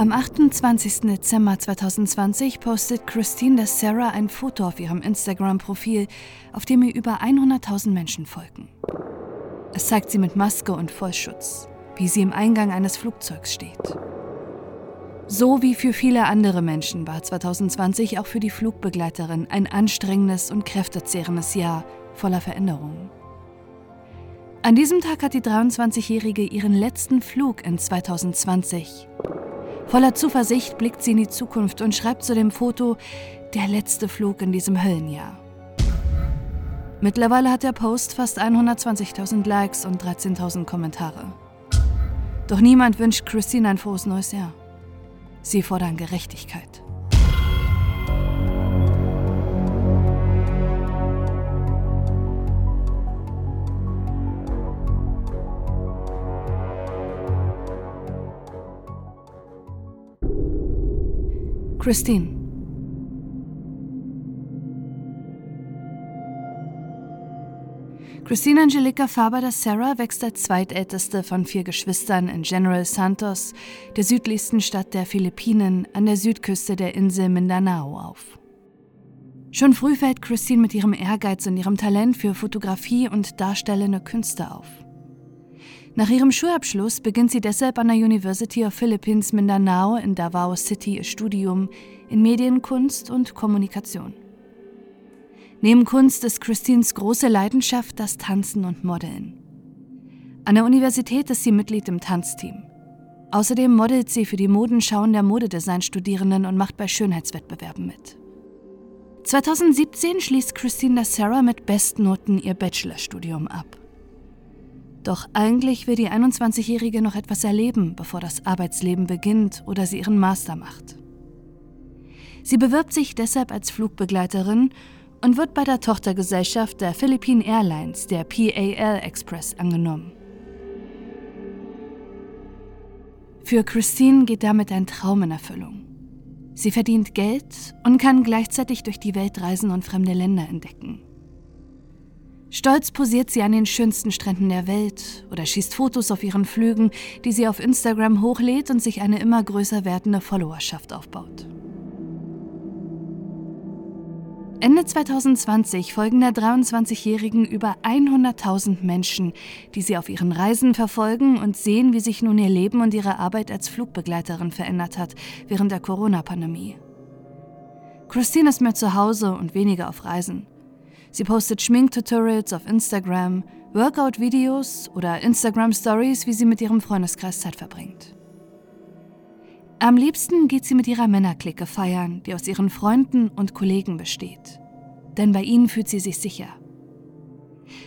Am 28. Dezember 2020 postet Christine de Sarah ein Foto auf ihrem Instagram-Profil, auf dem ihr über 100.000 Menschen folgen. Es zeigt sie mit Maske und Vollschutz, wie sie im Eingang eines Flugzeugs steht. So wie für viele andere Menschen war 2020 auch für die Flugbegleiterin ein anstrengendes und kräftezehrendes Jahr voller Veränderungen. An diesem Tag hat die 23-Jährige ihren letzten Flug in 2020. Voller Zuversicht blickt sie in die Zukunft und schreibt zu dem Foto, der letzte Flug in diesem Höllenjahr. Mittlerweile hat der Post fast 120.000 Likes und 13.000 Kommentare. Doch niemand wünscht Christine ein frohes neues Jahr. Sie fordern Gerechtigkeit. Christine. Christine Angelica Faber da Serra wächst als zweitälteste von vier Geschwistern in General Santos, der südlichsten Stadt der Philippinen, an der Südküste der Insel Mindanao auf. Schon früh fällt Christine mit ihrem Ehrgeiz und ihrem Talent für Fotografie und darstellende Künste auf. Nach ihrem Schulabschluss beginnt sie deshalb an der University of Philippines Mindanao in Davao City ihr Studium in Medienkunst und Kommunikation. Neben Kunst ist Christines große Leidenschaft das Tanzen und Modeln. An der Universität ist sie Mitglied im Tanzteam. Außerdem modelt sie für die Modenschauen der Modedesign-Studierenden und macht bei Schönheitswettbewerben mit. 2017 schließt Christine Sarah mit Bestnoten ihr Bachelorstudium ab. Doch eigentlich will die 21-Jährige noch etwas erleben, bevor das Arbeitsleben beginnt oder sie ihren Master macht. Sie bewirbt sich deshalb als Flugbegleiterin und wird bei der Tochtergesellschaft der Philippine Airlines, der PAL Express, angenommen. Für Christine geht damit ein Traum in Erfüllung. Sie verdient Geld und kann gleichzeitig durch die Welt reisen und fremde Länder entdecken. Stolz posiert sie an den schönsten Stränden der Welt oder schießt Fotos auf ihren Flügen, die sie auf Instagram hochlädt und sich eine immer größer werdende Followerschaft aufbaut. Ende 2020 folgen der 23-Jährigen über 100.000 Menschen, die sie auf ihren Reisen verfolgen und sehen, wie sich nun ihr Leben und ihre Arbeit als Flugbegleiterin verändert hat während der Corona-Pandemie. Christine ist mehr zu Hause und weniger auf Reisen. Sie postet Schminktutorials auf Instagram, Workout-Videos oder Instagram-Stories, wie sie mit ihrem Freundeskreis Zeit verbringt. Am liebsten geht sie mit ihrer Männerklicke feiern, die aus ihren Freunden und Kollegen besteht. Denn bei ihnen fühlt sie sich sicher.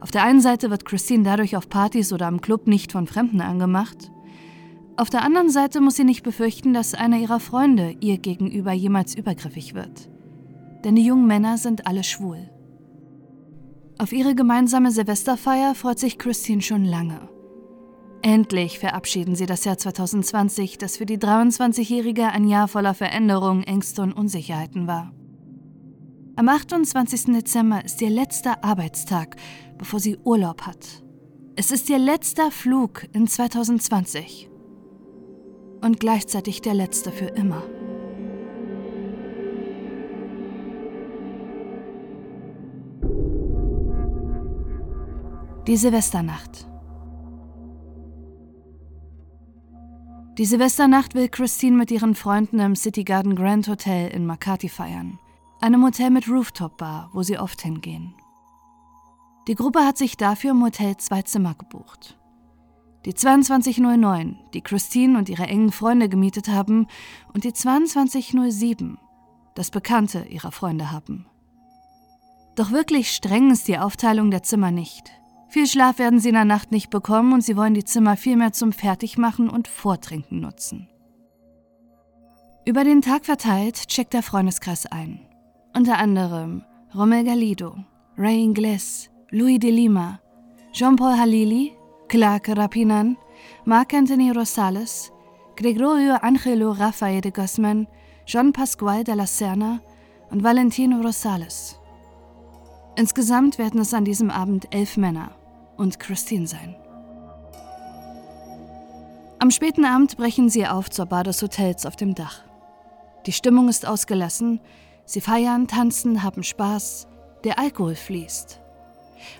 Auf der einen Seite wird Christine dadurch auf Partys oder am Club nicht von Fremden angemacht. Auf der anderen Seite muss sie nicht befürchten, dass einer ihrer Freunde ihr gegenüber jemals übergriffig wird. Denn die jungen Männer sind alle schwul. Auf ihre gemeinsame Silvesterfeier freut sich Christine schon lange. Endlich verabschieden sie das Jahr 2020, das für die 23-Jährige ein Jahr voller Veränderungen, Ängste und Unsicherheiten war. Am 28. Dezember ist ihr letzter Arbeitstag, bevor sie Urlaub hat. Es ist ihr letzter Flug in 2020. Und gleichzeitig der letzte für immer. Die Silvesternacht. Die Silvesternacht will Christine mit ihren Freunden im City Garden Grand Hotel in Makati feiern. Einem Hotel mit Rooftop-Bar, wo sie oft hingehen. Die Gruppe hat sich dafür im Hotel zwei Zimmer gebucht. Die 2209, die Christine und ihre engen Freunde gemietet haben, und die 2207, das Bekannte ihrer Freunde haben. Doch wirklich streng ist die Aufteilung der Zimmer nicht. Viel Schlaf werden sie in der Nacht nicht bekommen und sie wollen die Zimmer vielmehr zum Fertigmachen und Vortrinken nutzen. Über den Tag verteilt checkt der Freundeskreis ein. Unter anderem Rommel Galido, Ray Ingles, Louis de Lima, Jean-Paul Halili, Clark Rapinan, Marc Anthony Rosales, Gregorio Angelo Rafael de Guzman, Jean Pascual de la Serna und Valentino Rosales. Insgesamt werden es an diesem Abend elf Männer und Christine sein. Am späten Abend brechen sie auf zur Bar des Hotels auf dem Dach. Die Stimmung ist ausgelassen, sie feiern, tanzen, haben Spaß, der Alkohol fließt.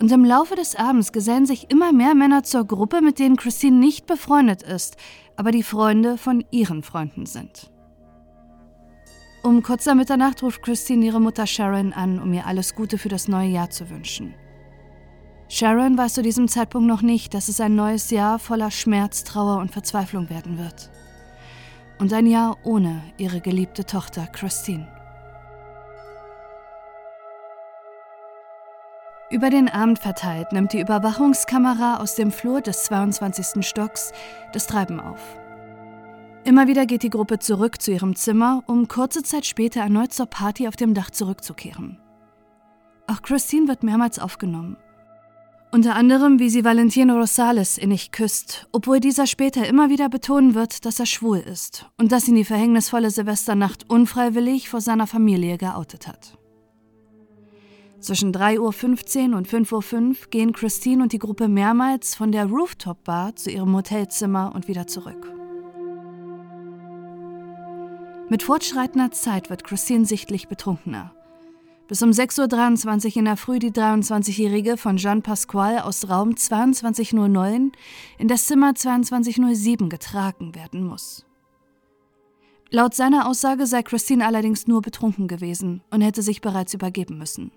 Und im Laufe des Abends gesellen sich immer mehr Männer zur Gruppe, mit denen Christine nicht befreundet ist, aber die Freunde von ihren Freunden sind. Um kurz nach Mitternacht ruft Christine ihre Mutter Sharon an, um ihr alles Gute für das neue Jahr zu wünschen. Sharon weiß zu diesem Zeitpunkt noch nicht, dass es ein neues Jahr voller Schmerz, Trauer und Verzweiflung werden wird. Und ein Jahr ohne ihre geliebte Tochter Christine. Über den Abend verteilt nimmt die Überwachungskamera aus dem Flur des 22. Stocks das Treiben auf. Immer wieder geht die Gruppe zurück zu ihrem Zimmer, um kurze Zeit später erneut zur Party auf dem Dach zurückzukehren. Auch Christine wird mehrmals aufgenommen. Unter anderem, wie sie Valentino Rosales innig küsst, obwohl dieser später immer wieder betonen wird, dass er schwul ist und dass ihn die verhängnisvolle Silvesternacht unfreiwillig vor seiner Familie geoutet hat. Zwischen 3.15 Uhr und 5.05 Uhr gehen Christine und die Gruppe mehrmals von der Rooftop-Bar zu ihrem Hotelzimmer und wieder zurück. Mit fortschreitender Zeit wird Christine sichtlich betrunkener. Bis um 6.23 Uhr in der Früh die 23-Jährige von Jean Pasquale aus Raum 2209 in das Zimmer 2207 getragen werden muss. Laut seiner Aussage sei Christine allerdings nur betrunken gewesen und hätte sich bereits übergeben müssen.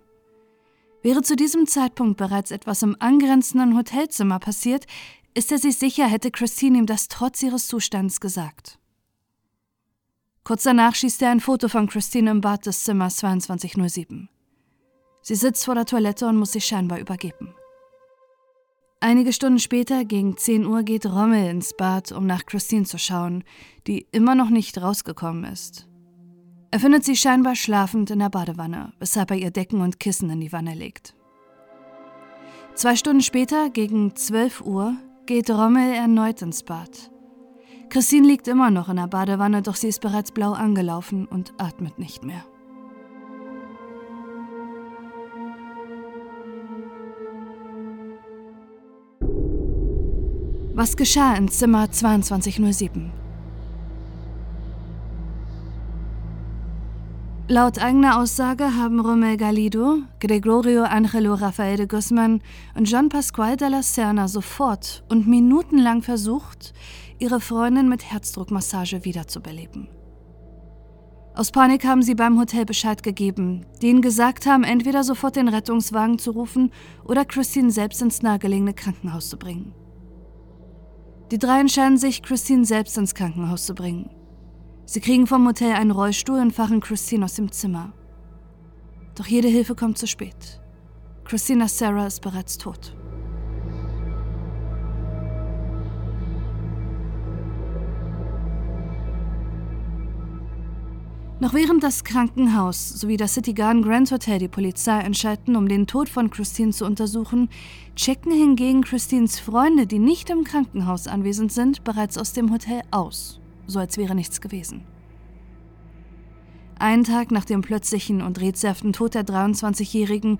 Wäre zu diesem Zeitpunkt bereits etwas im angrenzenden Hotelzimmer passiert, ist er sich sicher, hätte Christine ihm das trotz ihres Zustands gesagt. Kurz danach schießt er ein Foto von Christine im Bad des Zimmers 2207. Sie sitzt vor der Toilette und muss sich scheinbar übergeben. Einige Stunden später, gegen 10 Uhr, geht Rommel ins Bad, um nach Christine zu schauen, die immer noch nicht rausgekommen ist. Er findet sie scheinbar schlafend in der Badewanne, weshalb er ihr Decken und Kissen in die Wanne legt. Zwei Stunden später, gegen 12 Uhr, geht Rommel erneut ins Bad. Christine liegt immer noch in der Badewanne, doch sie ist bereits blau angelaufen und atmet nicht mehr. Was geschah in Zimmer 2207? Laut eigener Aussage haben Romel Galido, Gregorio Angelo Rafael de Guzman und Jean Pascual de la Serna sofort und minutenlang versucht, ihre Freundin mit Herzdruckmassage wiederzubeleben. Aus Panik haben sie beim Hotel Bescheid gegeben, denen gesagt haben, entweder sofort den Rettungswagen zu rufen oder Christine selbst ins nahegelegene Krankenhaus zu bringen. Die drei entscheiden sich, Christine selbst ins Krankenhaus zu bringen. Sie kriegen vom Hotel einen Rollstuhl und fahren Christine aus dem Zimmer. Doch jede Hilfe kommt zu spät. Christina Sarah ist bereits tot. Noch während das Krankenhaus sowie das City Garden Grand Hotel die Polizei entscheiden, um den Tod von Christine zu untersuchen, checken hingegen Christines Freunde, die nicht im Krankenhaus anwesend sind, bereits aus dem Hotel aus so als wäre nichts gewesen. Einen Tag nach dem plötzlichen und rätselhaften Tod der 23-Jährigen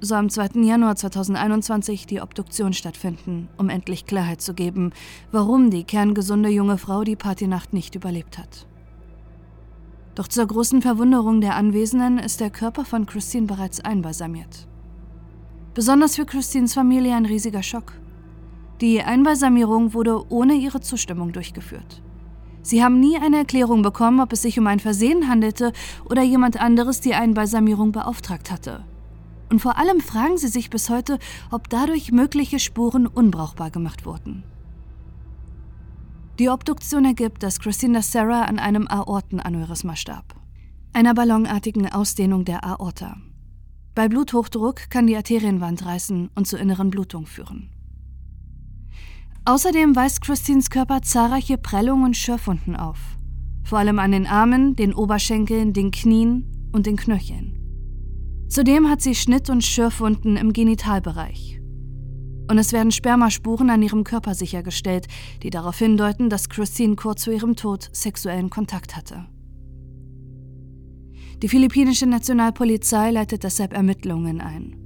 soll am 2. Januar 2021 die Obduktion stattfinden, um endlich Klarheit zu geben, warum die kerngesunde junge Frau die Partynacht nicht überlebt hat. Doch zur großen Verwunderung der Anwesenden ist der Körper von Christine bereits einbalsamiert. Besonders für Christines Familie ein riesiger Schock. Die Einbalsamierung wurde ohne ihre Zustimmung durchgeführt. Sie haben nie eine Erklärung bekommen, ob es sich um ein Versehen handelte oder jemand anderes die Einbalsamierung beauftragt hatte. Und vor allem fragen sie sich bis heute, ob dadurch mögliche Spuren unbrauchbar gemacht wurden. Die Obduktion ergibt, dass Christina Sarah an einem Aortenaneurysma starb, einer ballonartigen Ausdehnung der Aorta. Bei Bluthochdruck kann die Arterienwand reißen und zu inneren Blutungen führen. Außerdem weist Christines Körper zahlreiche Prellungen und Schürfwunden auf. Vor allem an den Armen, den Oberschenkeln, den Knien und den Knöcheln. Zudem hat sie Schnitt- und Schürfwunden im Genitalbereich. Und es werden Spermaspuren an ihrem Körper sichergestellt, die darauf hindeuten, dass Christine kurz vor ihrem Tod sexuellen Kontakt hatte. Die philippinische Nationalpolizei leitet deshalb Ermittlungen ein.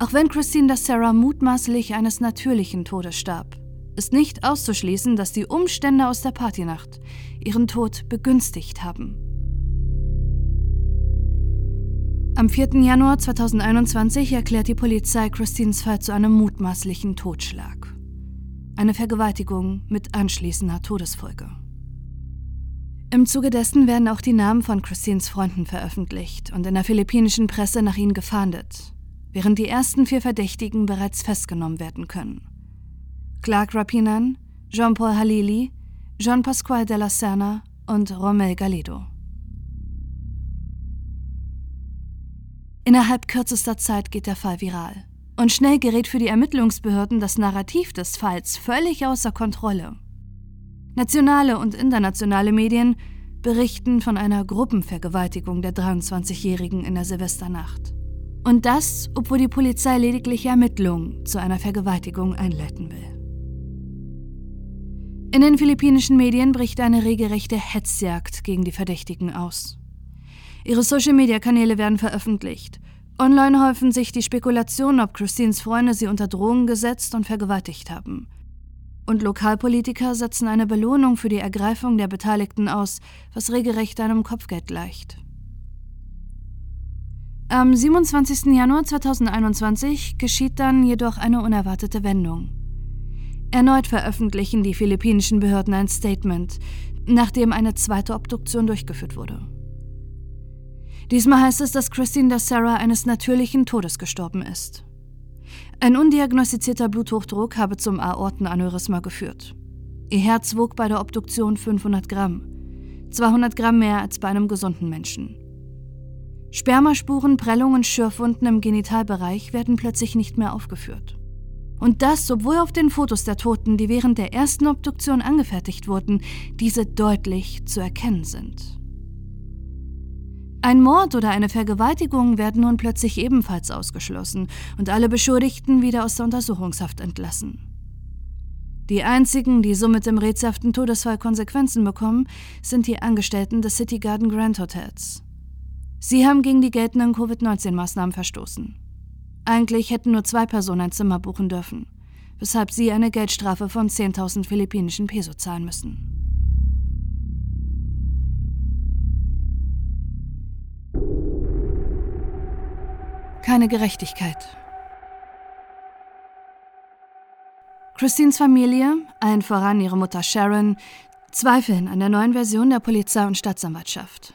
Auch wenn Christine da Sarah mutmaßlich eines natürlichen Todes starb, ist nicht auszuschließen, dass die Umstände aus der Partynacht ihren Tod begünstigt haben. Am 4. Januar 2021 erklärt die Polizei Christines Fall zu einem mutmaßlichen Totschlag. Eine Vergewaltigung mit anschließender Todesfolge. Im Zuge dessen werden auch die Namen von Christines Freunden veröffentlicht und in der philippinischen Presse nach ihnen gefahndet, während die ersten vier Verdächtigen bereits festgenommen werden können. Clark Rapinan, Jean-Paul Halili, Jean-Pasqual de la Serna und Romel Galido. Innerhalb kürzester Zeit geht der Fall viral. Und schnell gerät für die Ermittlungsbehörden das Narrativ des Falls völlig außer Kontrolle. Nationale und internationale Medien berichten von einer Gruppenvergewaltigung der 23-Jährigen in der Silvesternacht. Und das, obwohl die Polizei lediglich Ermittlungen zu einer Vergewaltigung einleiten will. In den philippinischen Medien bricht eine regelrechte Hetzjagd gegen die Verdächtigen aus. Ihre Social-Media-Kanäle werden veröffentlicht. Online häufen sich die Spekulationen, ob Christines Freunde sie unter Drohungen gesetzt und vergewaltigt haben. Und Lokalpolitiker setzen eine Belohnung für die Ergreifung der Beteiligten aus, was regelrecht einem Kopfgeld gleicht. Am 27. Januar 2021 geschieht dann jedoch eine unerwartete Wendung. Erneut veröffentlichen die philippinischen Behörden ein Statement, nachdem eine zweite Obduktion durchgeführt wurde. Diesmal heißt es, dass Christine da Sarah eines natürlichen Todes gestorben ist. Ein undiagnostizierter Bluthochdruck habe zum Aortenaneurysma geführt. Ihr Herz wog bei der Obduktion 500 Gramm, 200 Gramm mehr als bei einem gesunden Menschen. Spermaspuren, Prellungen, Schürfwunden im Genitalbereich werden plötzlich nicht mehr aufgeführt. Und das, obwohl auf den Fotos der Toten, die während der ersten Obduktion angefertigt wurden, diese deutlich zu erkennen sind. Ein Mord oder eine Vergewaltigung werden nun plötzlich ebenfalls ausgeschlossen und alle Beschuldigten wieder aus der Untersuchungshaft entlassen. Die einzigen, die somit im rätselhaften Todesfall Konsequenzen bekommen, sind die Angestellten des City Garden Grand Hotels. Sie haben gegen die geltenden Covid-19-Maßnahmen verstoßen. Eigentlich hätten nur zwei Personen ein Zimmer buchen dürfen, weshalb sie eine Geldstrafe von 10.000 philippinischen Peso zahlen müssen. Keine Gerechtigkeit. Christines Familie, allen voran ihre Mutter Sharon, zweifeln an der neuen Version der Polizei und Staatsanwaltschaft.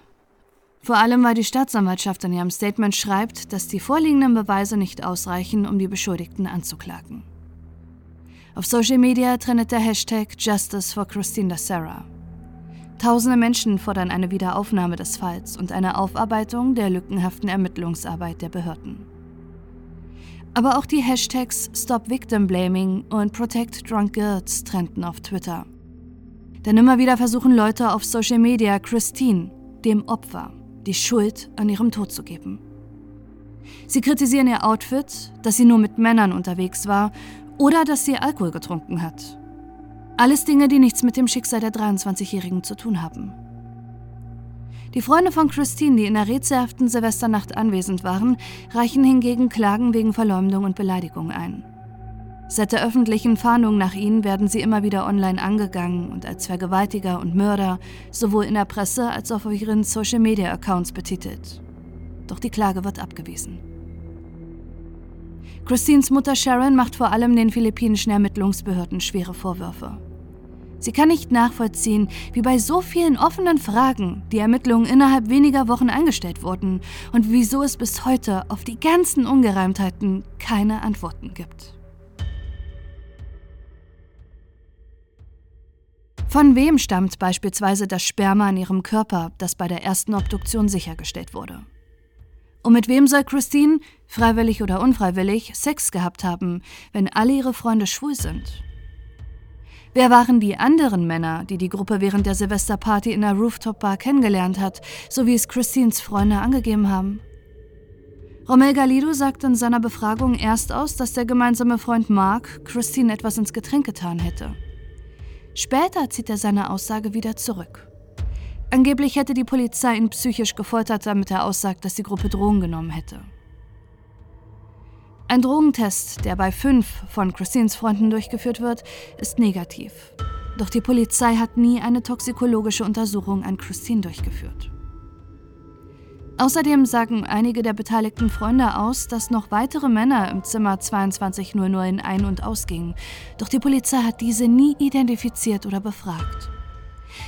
Vor allem, weil die Staatsanwaltschaft in ihrem Statement schreibt, dass die vorliegenden Beweise nicht ausreichen, um die Beschuldigten anzuklagen. Auf Social Media trendet der Hashtag Justice for Christine Sarah. Tausende Menschen fordern eine Wiederaufnahme des Falls und eine Aufarbeitung der lückenhaften Ermittlungsarbeit der Behörden. Aber auch die Hashtags Stop Victim Blaming und Protect Drunk Girls trennten auf Twitter. Denn immer wieder versuchen Leute auf Social Media Christine, dem Opfer, die Schuld an ihrem Tod zu geben. Sie kritisieren ihr Outfit, dass sie nur mit Männern unterwegs war oder dass sie Alkohol getrunken hat. Alles Dinge, die nichts mit dem Schicksal der 23-Jährigen zu tun haben. Die Freunde von Christine, die in der rätselhaften Silvesternacht anwesend waren, reichen hingegen Klagen wegen Verleumdung und Beleidigung ein. Seit der öffentlichen Fahndung nach ihnen werden sie immer wieder online angegangen und als Vergewaltiger und Mörder sowohl in der Presse als auch auf ihren Social-Media-Accounts betitelt. Doch die Klage wird abgewiesen. Christines Mutter Sharon macht vor allem den philippinischen Ermittlungsbehörden schwere Vorwürfe. Sie kann nicht nachvollziehen, wie bei so vielen offenen Fragen die Ermittlungen innerhalb weniger Wochen eingestellt wurden und wieso es bis heute auf die ganzen Ungereimtheiten keine Antworten gibt. Von wem stammt beispielsweise das Sperma in ihrem Körper, das bei der ersten Obduktion sichergestellt wurde? Und mit wem soll Christine, freiwillig oder unfreiwillig, Sex gehabt haben, wenn alle ihre Freunde schwul sind? Wer waren die anderen Männer, die die Gruppe während der Silvesterparty in der Rooftop-Bar kennengelernt hat, so wie es Christines Freunde angegeben haben? Romel Galido sagt in seiner Befragung erst aus, dass der gemeinsame Freund Mark Christine etwas ins Getränk getan hätte. Später zieht er seine Aussage wieder zurück. Angeblich hätte die Polizei ihn psychisch gefoltert, damit er aussagt, dass die Gruppe Drogen genommen hätte. Ein Drogentest, der bei fünf von Christines Freunden durchgeführt wird, ist negativ. Doch die Polizei hat nie eine toxikologische Untersuchung an Christine durchgeführt. Außerdem sagen einige der beteiligten Freunde aus, dass noch weitere Männer im Zimmer 2209 ein- und ausgingen, doch die Polizei hat diese nie identifiziert oder befragt.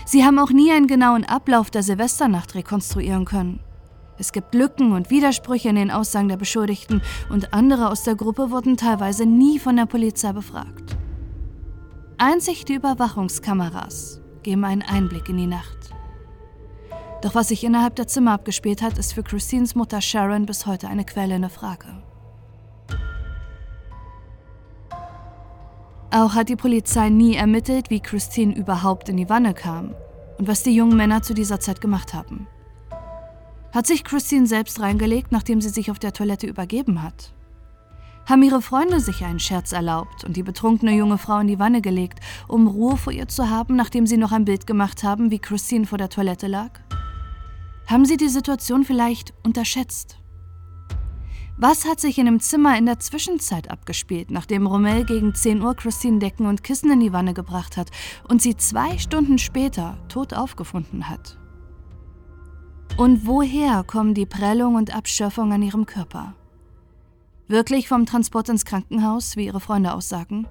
Sie haben auch nie einen genauen Ablauf der Silvesternacht rekonstruieren können. Es gibt Lücken und Widersprüche in den Aussagen der Beschuldigten und andere aus der Gruppe wurden teilweise nie von der Polizei befragt. Einzig die Überwachungskameras geben einen Einblick in die Nacht. Doch was sich innerhalb der Zimmer abgespielt hat, ist für Christines Mutter Sharon bis heute eine quälende Frage. Auch hat die Polizei nie ermittelt, wie Christine überhaupt in die Wanne kam und was die jungen Männer zu dieser Zeit gemacht haben. Hat sich Christine selbst reingelegt, nachdem sie sich auf der Toilette übergeben hat? Haben ihre Freunde sich einen Scherz erlaubt und die betrunkene junge Frau in die Wanne gelegt, um Ruhe vor ihr zu haben, nachdem sie noch ein Bild gemacht haben, wie Christine vor der Toilette lag? Haben Sie die Situation vielleicht unterschätzt? Was hat sich in dem Zimmer in der Zwischenzeit abgespielt, nachdem Rommel gegen 10 Uhr Christine Decken und Kissen in die Wanne gebracht hat und sie zwei Stunden später tot aufgefunden hat? Und woher kommen die Prellung und Abschürfung an ihrem Körper? Wirklich vom Transport ins Krankenhaus, wie ihre Freunde aussagen?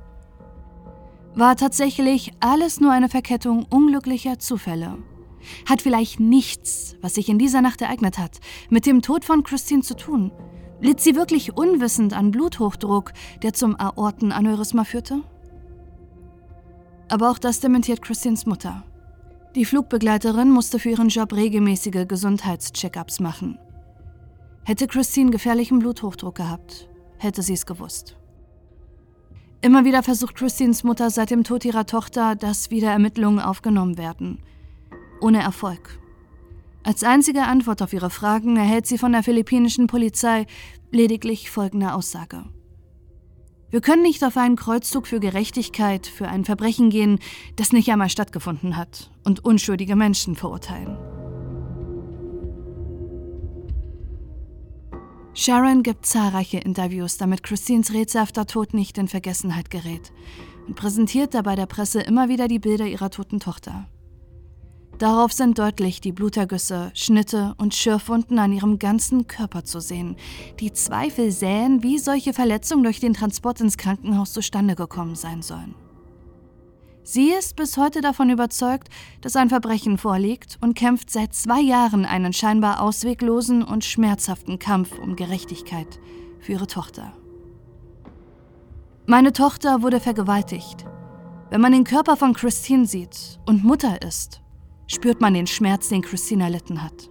War tatsächlich alles nur eine Verkettung unglücklicher Zufälle? Hat vielleicht nichts, was sich in dieser Nacht ereignet hat, mit dem Tod von Christine zu tun? Litt sie wirklich unwissend an Bluthochdruck, der zum Aortenaneurysma führte? Aber auch das dementiert Christines Mutter. Die Flugbegleiterin musste für ihren Job regelmäßige Gesundheitscheckups machen. Hätte Christine gefährlichen Bluthochdruck gehabt, hätte sie es gewusst. Immer wieder versucht Christines Mutter seit dem Tod ihrer Tochter, dass wieder Ermittlungen aufgenommen werden – ohne Erfolg. Als einzige Antwort auf ihre Fragen erhält sie von der philippinischen Polizei lediglich folgende Aussage. Wir können nicht auf einen Kreuzzug für Gerechtigkeit, für ein Verbrechen gehen, das nicht einmal stattgefunden hat, und unschuldige Menschen verurteilen. Sharon gibt zahlreiche Interviews, damit Christines rätselhafter Tod nicht in Vergessenheit gerät und präsentiert dabei der Presse immer wieder die Bilder ihrer toten Tochter. Darauf sind deutlich die Blutergüsse, Schnitte und Schürfwunden an ihrem ganzen Körper zu sehen, die Zweifel säen, wie solche Verletzungen durch den Transport ins Krankenhaus zustande gekommen sein sollen. Sie ist bis heute davon überzeugt, dass ein Verbrechen vorliegt und kämpft seit zwei Jahren einen scheinbar ausweglosen und schmerzhaften Kampf um Gerechtigkeit für ihre Tochter. Meine Tochter wurde vergewaltigt. Wenn man den Körper von Christine sieht und Mutter ist, spürt man den Schmerz, den Christina litten hat.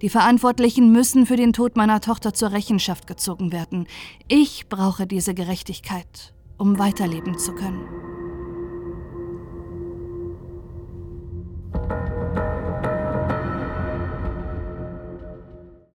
Die Verantwortlichen müssen für den Tod meiner Tochter zur Rechenschaft gezogen werden. Ich brauche diese Gerechtigkeit, um weiterleben zu können.